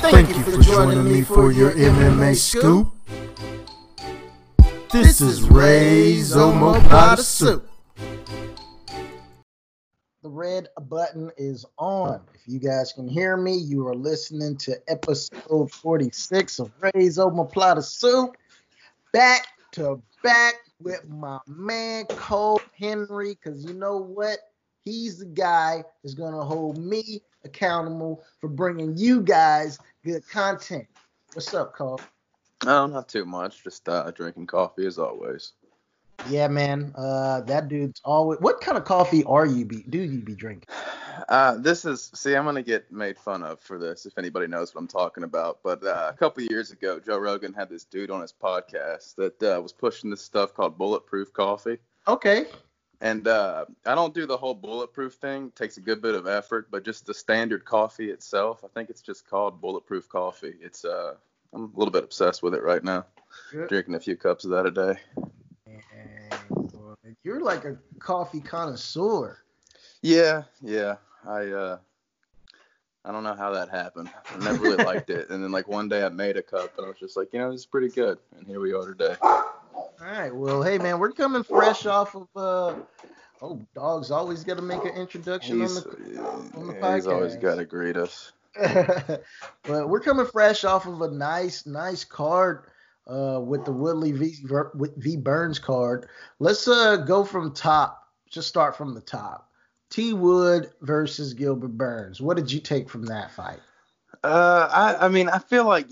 Thank you for joining me for your MMA scoop. This is Ray's Omoplata Soup. The red button is on. If you guys can hear me, you are listening to episode 46 of Ray's Omoplata Soup. Back to back with my man Cole Henry, because you know what? He's the guy that's going to hold me accountable for bringing you guys good content. What's up, Cole? Oh, not too much. Just uh, drinking coffee as always. Yeah, man. Uh, that dude's always. What kind of coffee are you be? Do you be drinking? Uh, this is see, I'm gonna get made fun of for this if anybody knows what I'm talking about. But uh, a couple years ago, Joe Rogan had this dude on his podcast that uh, was pushing this stuff called bulletproof coffee. Okay. And uh, I don't do the whole bulletproof thing. It takes a good bit of effort, but just the standard coffee itself, I think it's just called bulletproof coffee. It's uh, I'm a little bit obsessed with it right now. Good. Drinking a few cups of that a day. You're like a coffee connoisseur. Yeah, yeah. I uh I don't know how that happened. I never really liked it. And then like one day I made a cup and I was just like, you know, this is pretty good. And here we are today. All right. Well, hey man, we're coming fresh off of uh oh, dogs always got to make an introduction He's, on the on the yeah, he's always got to greet us. but we're coming fresh off of a nice, nice card uh, with the Woodley v, with v Burns card. Let's uh, go from top. Just start from the top. T Wood versus Gilbert Burns. What did you take from that fight? Uh, I, I mean, I feel like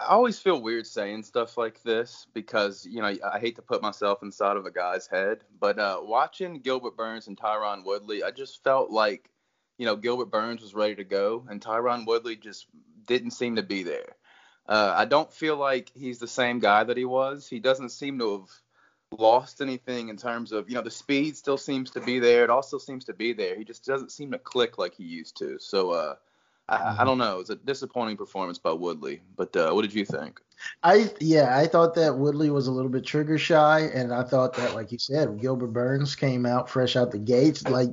I always feel weird saying stuff like this because you know I hate to put myself inside of a guy's head, but uh, watching Gilbert Burns and Tyron Woodley, I just felt like you know Gilbert Burns was ready to go and Tyron Woodley just didn't seem to be there. Uh, I don't feel like he's the same guy that he was. He doesn't seem to have lost anything in terms of you know the speed still seems to be there. It also seems to be there. He just doesn't seem to click like he used to. So. uh I, I don't know. It was a disappointing performance by Woodley, but uh, what did you think? I yeah, I thought that Woodley was a little bit trigger shy, and I thought that, like you said, Gilbert Burns came out fresh out the gates, like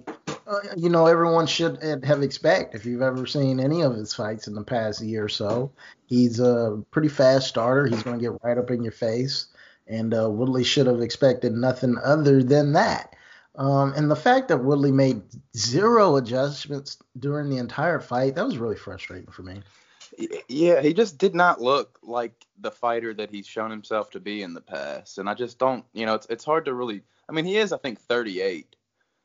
uh, you know everyone should have expect if you've ever seen any of his fights in the past year or so. He's a pretty fast starter. He's going to get right up in your face, and uh, Woodley should have expected nothing other than that. Um, and the fact that Woodley made zero adjustments during the entire fight, that was really frustrating for me. Yeah, he just did not look like the fighter that he's shown himself to be in the past, and I just don't, you know, it's it's hard to really. I mean, he is, I think, 38.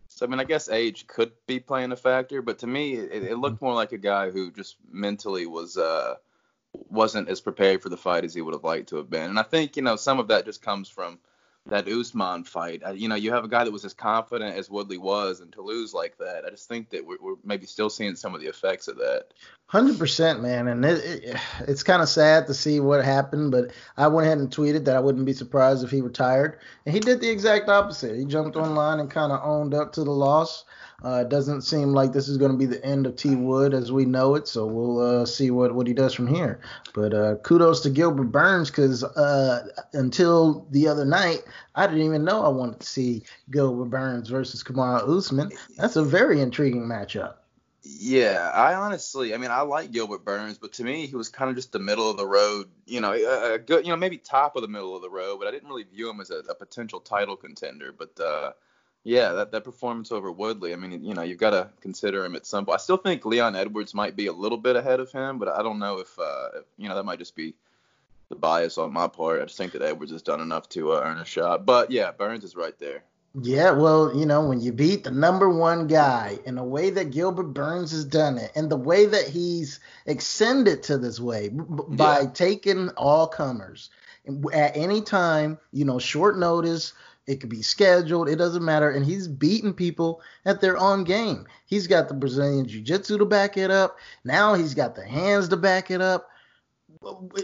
So I mean, I guess age could be playing a factor, but to me, it, it looked more like a guy who just mentally was uh wasn't as prepared for the fight as he would have liked to have been. And I think, you know, some of that just comes from that Usman fight. You know, you have a guy that was as confident as Woodley was, and to lose like that, I just think that we're, we're maybe still seeing some of the effects of that. Hundred percent, man, and it, it, it's kind of sad to see what happened. But I went ahead and tweeted that I wouldn't be surprised if he retired, and he did the exact opposite. He jumped online and kind of owned up to the loss. Uh, it doesn't seem like this is going to be the end of T Wood as we know it, so we'll uh, see what, what he does from here. But uh, kudos to Gilbert Burns because uh, until the other night, I didn't even know I wanted to see Gilbert Burns versus Kamaru Usman. That's a very intriguing matchup. Yeah, I honestly, I mean, I like Gilbert Burns, but to me, he was kind of just the middle of the road, you know, a, good, you know, maybe top of the middle of the road, but I didn't really view him as a, a potential title contender. But uh, yeah, that, that performance over Woodley, I mean, you know, you've got to consider him at some point. I still think Leon Edwards might be a little bit ahead of him, but I don't know if, uh, if you know, that might just be the bias on my part. I just think that Edwards has done enough to uh, earn a shot. But yeah, Burns is right there. Yeah, well, you know, when you beat the number one guy in the way that Gilbert Burns has done it, and the way that he's extended to this way b- by Yeah. taking all comers at any time, you know, short notice, it could be scheduled, it doesn't matter, and he's beating people at their own game. He's got the Brazilian Jiu Jitsu to back it up. Now he's got the hands to back it up.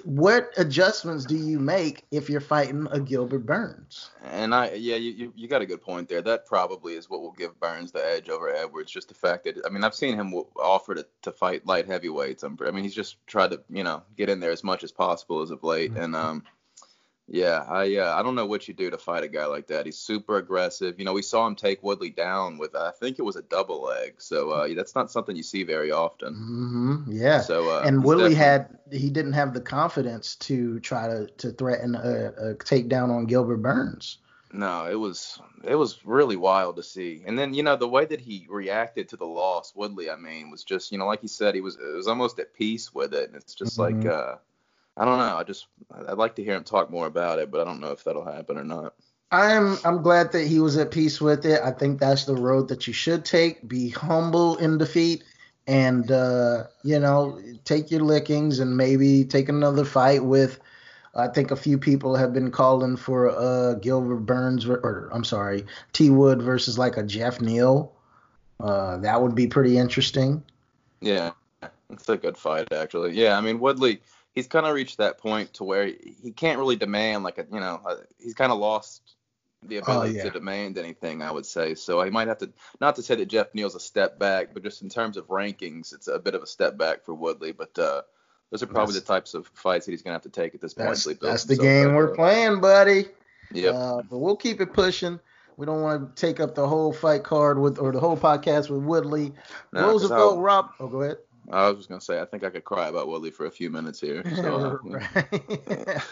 What adjustments do you make if you're fighting a Gilbert Burns? And I, yeah, you, you, you got a good point there. That probably is what will give Burns the edge over Edwards. Just the fact that, I mean, I've seen him offer to, to fight light heavyweights. I'm, I mean, he's just tried to, you know, get in there as much as possible as of late. And, um, yeah, I, uh, I don't know what you do to fight a guy like that. He's super aggressive. You know, we saw him take Woodley down with, I think it was a double leg. So uh, that's not something you see very often. Mm-hmm. Yeah. So uh, and Woodley had he didn't have the confidence to try to to threaten a, a takedown on Gilbert Burns. No, it was it was really wild to see. And then you know the way that he reacted to the loss, Woodley. I mean, was just you know like he said he was it was almost at peace with it. And it's just mm-hmm. like uh, I don't know. I just I'd like to hear him talk more about it, but I don't know if that'll happen or not. I'm I'm glad that he was at peace with it. I think that's the road that you should take. Be humble in defeat, and uh, you know take your lickings, and maybe take another fight with. I think a few people have been calling for uh, Gilbert Burns, or, or I'm sorry, T Wood versus like a Geoff Neal. Uh, that would be pretty interesting. Yeah, it's a good fight actually. Yeah, I mean Woodley he's kind of reached that point to where he can't really demand like a you know he's kind of lost the oh, ability oh, yeah. to demand anything, I would say. So he might have to, not to say that Geoff Neal's a step back, but just in terms of rankings, it's a bit of a step back for Woodley. But uh, those are probably that's, the types of fights that he's going to have to take at this point. That's, that's the game we're playing, buddy. Yeah. Uh, but we'll keep it pushing. We don't want to take up the whole fight card with or the whole podcast with Woodley. No, Roosevelt Rob. Oh, go ahead. I was just gonna say I think I could cry about Woodley for a few minutes here. So,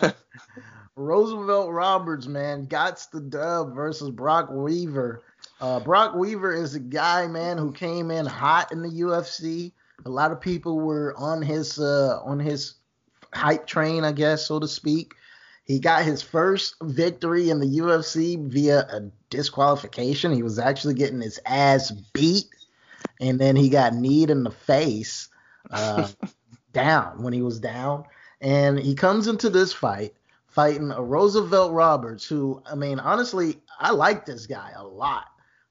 uh, Roosevelt Roberts, man, got the dub versus Brock Weaver. Uh, Brock Weaver is a guy, man, who came in hot in the UFC. A lot of people were on his uh, on his hype train, I guess, so to speak. He got his first victory in the UFC via a disqualification. He was actually getting his ass beat, and then he got kneed in the face uh, down when he was down. And he comes into this fight fighting a Roosevelt Roberts, who, I mean, honestly, I like this guy a lot.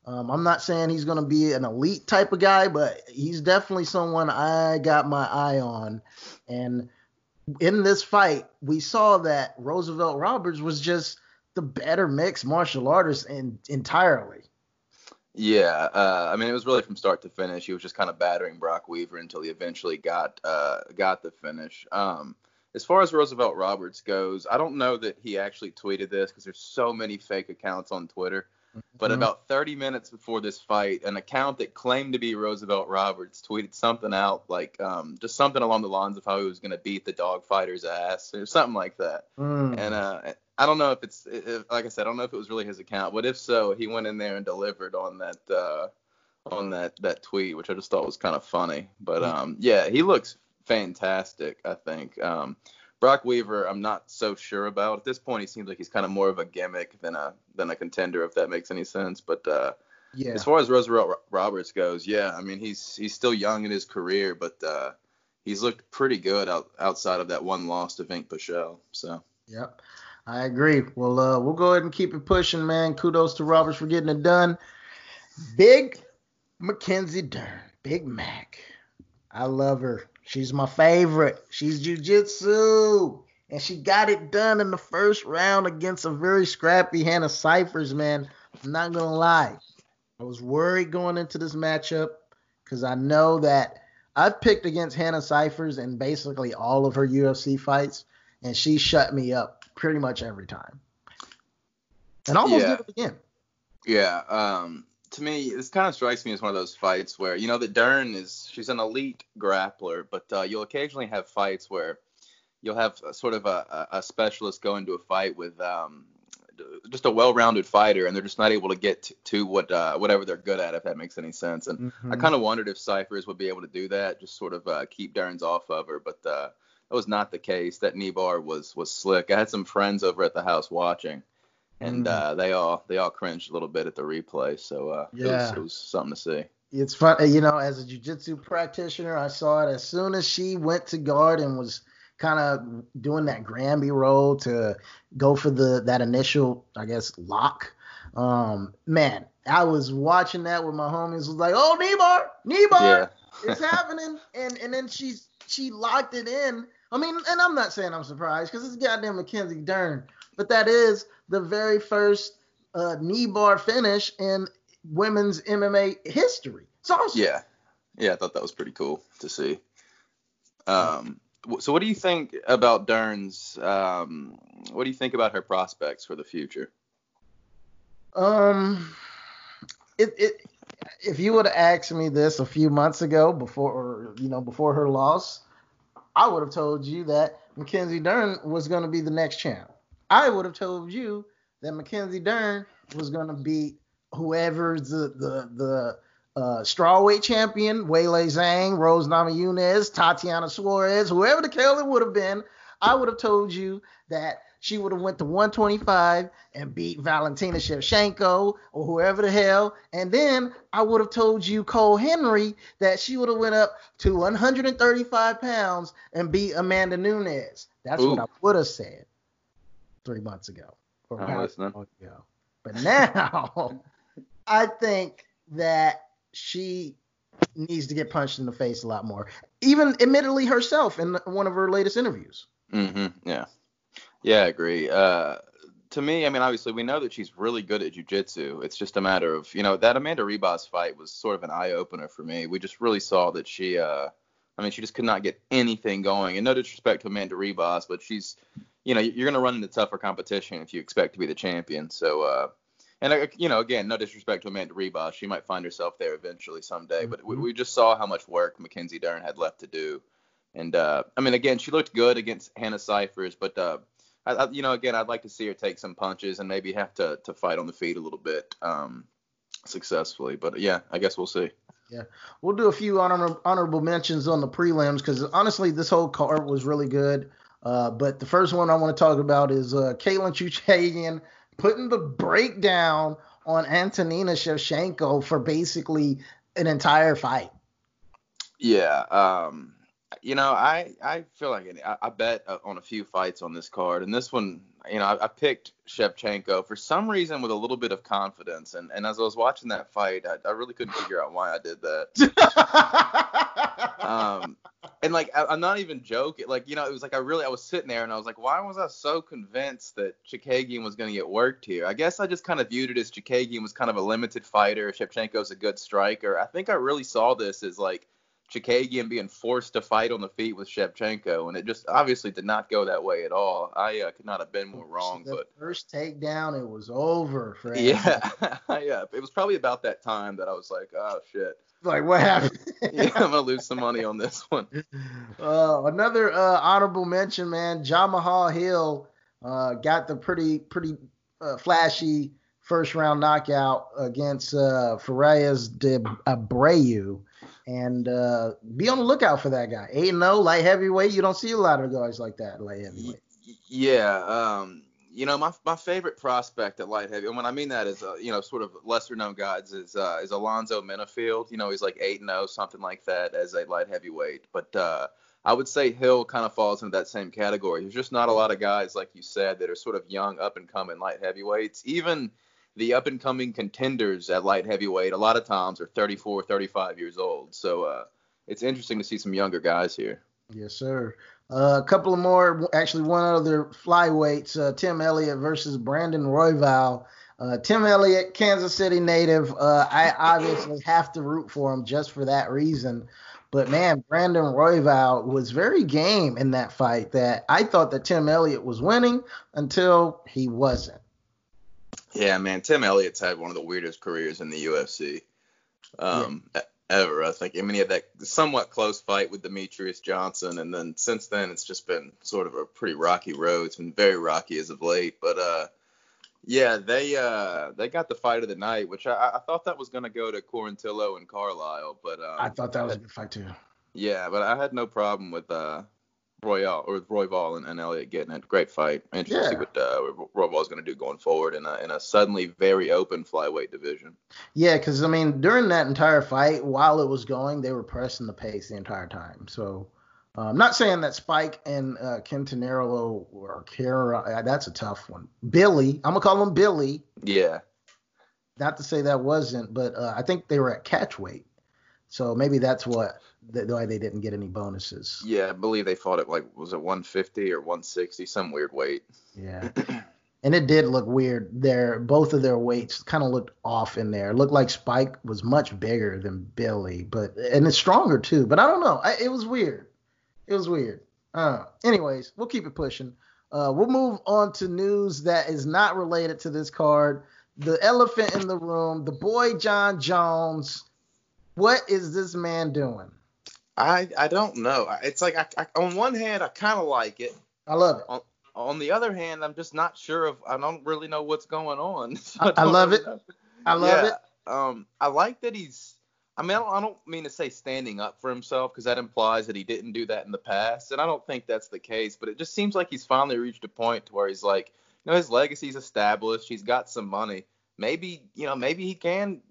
Um, I'm not saying he's going to be an elite type of guy, but he's definitely someone I got my eye on. And in this fight, we saw that Roosevelt Roberts was just the better mixed martial artist in, entirely. Yeah, uh, I mean, it was really from start to finish. He was just kind of battering Brock Weaver until he eventually got uh, got the finish. Um, as far as Roosevelt Roberts goes, I don't know that he actually tweeted this because there's so many fake accounts on Twitter. But mm-hmm. about 30 minutes before this fight, an account that claimed to be Roosevelt Roberts tweeted something out like um, just something along the lines of how he was going to beat the dog fighter's ass or something like that. Mm. And uh, I don't know if it's if, like I said, I don't know if it was really his account, but if so, he went in there and delivered on that uh, on that that tweet, which I just thought was kind of funny. But mm. um, yeah, he looks fantastic. I think. Um, Brock Weaver, I'm not so sure about. At this point, he seems like he's kind of more of a gimmick than a than a contender, if that makes any sense. But uh, yeah. as far as Roosevelt Roberts goes, yeah, I mean he's he's still young in his career, but uh, he's looked pretty good out, outside of that one loss to Vinc Pichel. So. Yep, I agree. Well, uh, we'll go ahead and keep it pushing, man. Kudos to Roberts for getting it done. Big Mackenzie Dern, Big Mac. I love her. She's my favorite. She's jujitsu. And she got it done in the first round against a very scrappy Hannah Cifers, man. I'm not going to lie. I was worried going into this matchup because I know that I've picked against Hannah Cifers in basically all of her UFC fights, and she shut me up pretty much every time. And almost yeah. did it again. Yeah. Um, to me, this kind of strikes me as one of those fights where you know that Dern is she's an elite grappler, but uh, you'll occasionally have fights where you'll have a, sort of a, a specialist go into a fight with um, just a well-rounded fighter, and they're just not able to get to, to what uh, whatever they're good at, if that makes any sense. And mm-hmm. I kind of wondered if Cifers would be able to do that, just sort of uh, keep Dern's off of her, but uh, that was not the case. That knee bar was was slick. I had some friends over at the house watching and mm. uh, they all they all cringed a little bit at the replay. So uh, yeah. it, was, it was something to see. It's fun, you know. As a jujitsu practitioner, I saw it as soon as she went to guard and was kind of doing that Granby roll to go for the that initial, I guess, lock. Um, man, I was watching that with my homies. Was like, oh, Kneebar, Kneebar, yeah. it's happening, and and then she she locked it in. I mean, and I'm not saying I'm surprised because it's goddamn Mackenzie Dern, but that is the very first uh, knee bar finish in women's MMA history. It's awesome. Yeah, yeah, I thought that was pretty cool to see. Um, so what do you think about Dern's? Um, what do you think about her prospects for the future? Um, it it if you would have asked me this a few months ago before you know before her loss, I would have told you that Mackenzie Dern was going to be the next champ. I would have told you that Mackenzie Dern was going to beat whoever's the the the uh, strawweight champion, Weili Zhang, Rose Namajunas, Tatiana Suarez, whoever the hell it would have been. I would have told you that she would have went to 125 and beat Valentina Shevchenko or whoever the hell. And then I would have told you Cole Henry that she would have went up to 135 pounds and beat Amanda Nunes. That's Ooh. what I would have said three months ago or I'm listening. ago. But now I think that she needs to get punched in the face a lot more. Even admittedly herself in one of her latest interviews. Mm-hmm. Yeah. Yeah, I agree. Uh, to me, I mean, obviously, we know that she's really good at jujitsu. It's just a matter of, you know, that Amanda Ribas fight was sort of an eye opener for me. We just really saw that she, uh, I mean, she just could not get anything going. And no disrespect to Amanda Ribas, but she's, you know, you're going to run into tougher competition if you expect to be the champion. So, uh, and uh, you know, again, no disrespect to Amanda Ribas, she might find herself there eventually someday. But we, mm-hmm. we just saw how much work Mackenzie Dern had left to do. And uh, I mean, again, she looked good against Hannah Cifers, but uh, I, I, you know, again, I'd like to see her take some punches and maybe have to to fight on the feet a little bit um, successfully. But yeah, I guess we'll see. Yeah, we'll do a few honor, honorable mentions on the prelims because honestly, this whole card was really good. Uh, but the first one I want to talk about is uh, Katlyn Chookagian putting the breakdown on Antonina Shevchenko for basically an entire fight. Yeah, um, you know, I I feel like I, I, bet uh, on a few fights on this card, and this one, you know, I, I, picked Shevchenko for some reason with a little bit of confidence, and and as I was watching that fight, I, I really couldn't figure out why I did that. um, and like I, am not even joking, like you know, it was like I really I was sitting there and I was like, why was I so convinced that Chookagian was going to get worked here? I guess I just kind of viewed it as Chookagian was kind of a limited fighter, Shevchenko's a good striker. I think I really saw this as like Chookagian being forced to fight on the feet with Shevchenko, and it just obviously did not go that way at all. I uh, could not have been more wrong. The but first takedown, it was over. For yeah, yeah. It was probably about that time that I was like, oh shit. Like what happened? yeah, I'm gonna lose some money on this one. Uh, another uh, honorable mention, man. Jamahal Hill uh, got the pretty pretty uh, flashy first round knockout against uh, Fares de Abreu and uh, be on the lookout for that guy. Eight and zero oh, light heavyweight. You don't see a lot of guys like that light heavyweight. Yeah. Um, you know, my my favorite prospect at light heavy, and when I mean that is, uh, you know, sort of lesser known guys, is uh, is Alonzo Menifield. You know, he's like eight and zero, oh, something like that, as a light heavyweight. But uh, I would say Hill kind of falls into that same category. There's just not a lot of guys, like you said, that are sort of young, up and coming light heavyweights. Even the up and coming contenders at light heavyweight a lot of times are 34, 35 years old. So uh, it's interesting to see some younger guys here. Yes, sir. Uh, a couple of more, actually, one other flyweights uh, Tim Elliott versus Brandon Royval. Uh, Tim Elliott, Kansas City native. Uh, I obviously have to root for him just for that reason. But man, Brandon Royval was very game in that fight. That I thought that Tim Elliott was winning until he wasn't. Yeah, man, Tim Elliott's had one of the weirdest careers in the UFC um, yeah. Ever. I think. I mean, he had that somewhat close fight with Demetrious Johnson, and then since then it's just been sort of a pretty rocky road. It's been very rocky as of late, but uh, yeah, they uh, they got the fight of the night, which I, I thought that was going to go to Quarantillo and Carlyle, but um, I thought that was a good fight too. Yeah, but I had no problem with uh, Royale or Royval and, and Elliott getting it. Great fight. Interesting yeah. to see what uh, Royval is going to do going forward in a, in a suddenly very open flyweight division. Yeah, because I mean during that entire fight, while it was going, they were pressing the pace the entire time. So uh, I'm not saying that Spike and uh, Quintanero or Kara, uh, that's a tough one. Billy, I'm gonna call him Billy. Yeah. Not to say that wasn't, but uh, I think they were at catch weight. So maybe that's what the, why they didn't get any bonuses. Yeah, I believe they fought at like was it 150 or 160, some weird weight. Yeah. and it did look weird. Their both of their weights kind of looked off in there. It looked like Spike was much bigger than Billy, but and it's stronger too. But I don't know. I, it was weird. It was weird. Uh, anyways, we'll keep it pushing. Uh, we'll move on to news that is not related to this card. The elephant in the room, the boy Jon Jones. What is this man doing? I I don't know. It's like I, I on one hand I kind of like it. I love it. On, on the other hand, I'm just not sure of. I don't really know what's going on. So I, I, love really it. Know. I love yeah, it. Um, I like that he's. I mean, I don't, I don't mean to say standing up for himself because that implies that he didn't do that in the past, and I don't think that's the case. But it just seems like he's finally reached a point to where he's like, you know, his legacy's established. He's got some money. Maybe, you know, maybe he can.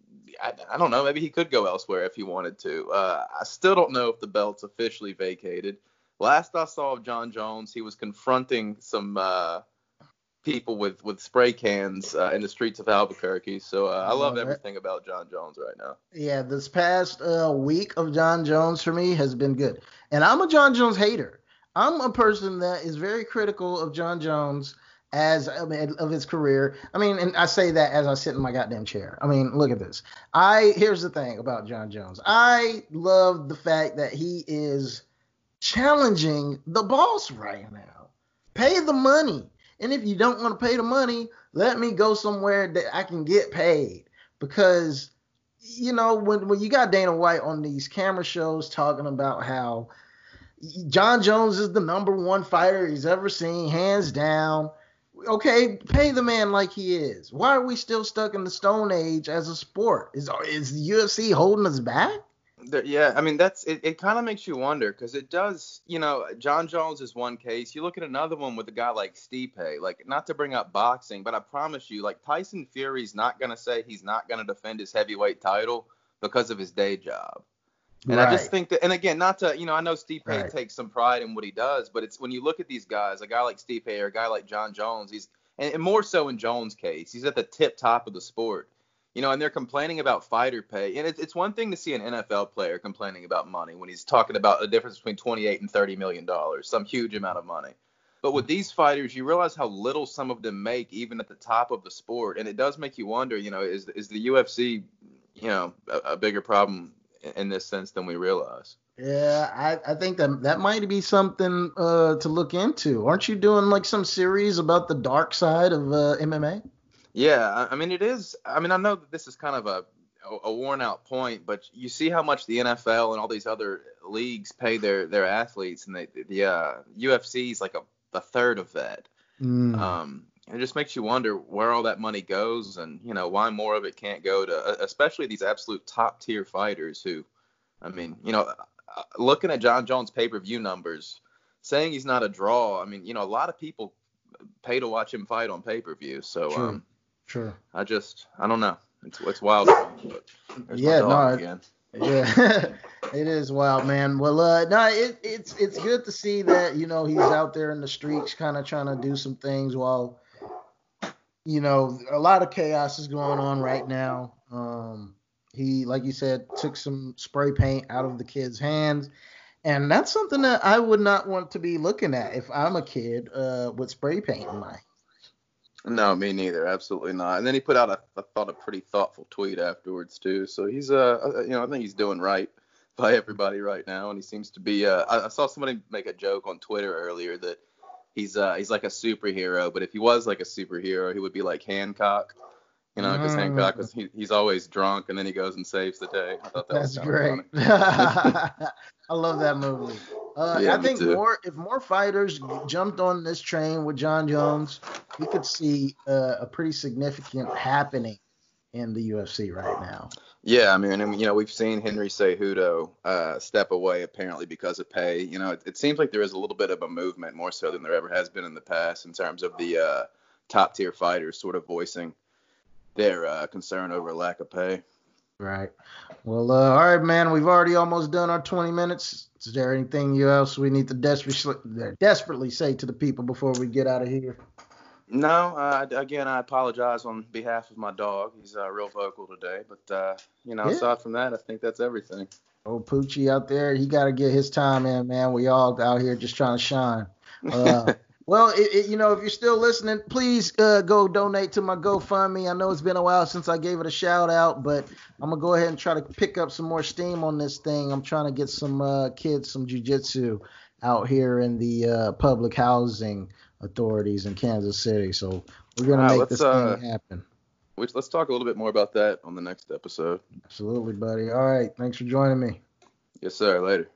I, I don't know. Maybe he could go elsewhere if he wanted to. Uh, I still don't know if the belt's officially vacated. Last I saw of Jon Jones, he was confronting some uh, people with with spray cans uh, in the streets of Albuquerque. So uh, I love everything about Jon Jones right now. Yeah, this past uh, week of Jon Jones for me has been good, and I'm a Jon Jones hater. I'm a person that is very critical of Jon Jones as I mean, of his career. I mean, and I say that as I sit in my goddamn chair. I mean, look at this. I here's the thing about Jon Jones. I love the fact that he is challenging the boss right now. Pay the money. And if you don't want to pay the money, let me go somewhere that I can get paid. Because, you know, when, when you got Dana White on these camera shows talking about how Jon Jones is the number one fighter he's ever seen, hands down. Okay, pay the man like he is. Why are we still stuck in the Stone Age as a sport? Is is the UFC holding us back? yeah, I mean that's it. It kind of makes you wonder because it does. You know, Jon Jones is one case. You look at another one with a guy like Stipe. Like, not to bring up boxing, but I promise you, like Tyson Fury's not gonna say he's not gonna defend his heavyweight title because of his day job. And right. I just think that, and again, not to, you know, I know Stipe right. takes some pride in what he does, but it's when you look at these guys, a guy like Steve Stipe or a guy like Jon Jones, he's, and, and more so in Jones' case, he's at the tip top of the sport you know, and they're complaining about fighter pay. And it's, it's one thing to see an NFL player complaining about money when he's talking about a difference between 28 and 30 million dollars, some huge amount of money. But with these fighters, you realize how little some of them make, even at the top of the sport, and it does make you wonder. You know, is is the UFC, you know, a, a bigger problem in this sense than we realize? Yeah, I, I think that that might be something uh, to look into. Aren't you doing like some series about the dark side of uh, MMA? Yeah, I mean it is. I mean I know that this is kind of a a worn out point, but you see how much the NFL and all these other leagues pay their their athletes, and they, the uh, UFC is like a, a third of that. Mm. Um, it just makes you wonder where all that money goes, and you know why more of it can't go to, especially these absolute top tier fighters who, I mean, you know, uh, looking at jon Jones pay per view numbers, saying he's not a draw. I mean, you know, a lot of people pay to watch him fight on pay per view, so. Um, Sure. I just I don't know. It's it's wild. yeah, no, again. yeah, it is wild, man. Well, uh, no, it, it's it's good to see that you know he's out there in the streets, kind of trying to do some things while you know a lot of chaos is going on right now. Um, he, like you said, took some spray paint out of the kid's hands, and that's something that I would not want to be looking at if I'm a kid uh, with spray paint in my no, me neither. Absolutely not. And then he put out, a, I thought, a pretty thoughtful tweet afterwards too. So he's, uh, uh, you know, I think he's doing right by everybody right now, and he seems to be. Uh, I, I saw somebody make a joke on Twitter earlier that he's, uh, he's like a superhero, but if he was like a superhero, he would be like Hancock. You know, because mm. Hancock was he, he's always drunk and then he goes and saves the day. I thought that That's was great. I love that movie. Uh, yeah, I think more if more fighters jumped on this train with Jon Jones, we could see uh, a pretty significant happening in the UFC right now. Yeah, I mean, you know, we've seen Henry Cejudo uh, step away apparently because of pay. You know, it, it, seems like there is a little bit of a movement more so than there ever has been in the past in terms of the uh, top tier fighters sort of voicing their uh, concern over lack of pay. Right. Well, uh, all right, man. We've already almost done our 20 minutes. Is there anything else we need to desperately desperately say to the people before we get out of here? No. Uh, again, I apologize on behalf of my dog. He's uh, real vocal today, but uh, you know, yeah. aside from that, I think that's everything. Old Poochie out there, he got to get his time in, man. We all out here just trying to shine. Uh, Well, it, it, you know, if you're still listening, please uh, go donate to my GoFundMe. I know it's been a while since I gave it a shout out, but I'm gonna go ahead and try to pick up some more steam on this thing. I'm trying to get some uh, kids some jujitsu out here in the uh, public housing authorities in Kansas City. So we're gonna make this thing uh, happen. Which let's talk a little bit more about that on the next episode. Absolutely, buddy. All right, thanks for joining me. Yes, sir. Later.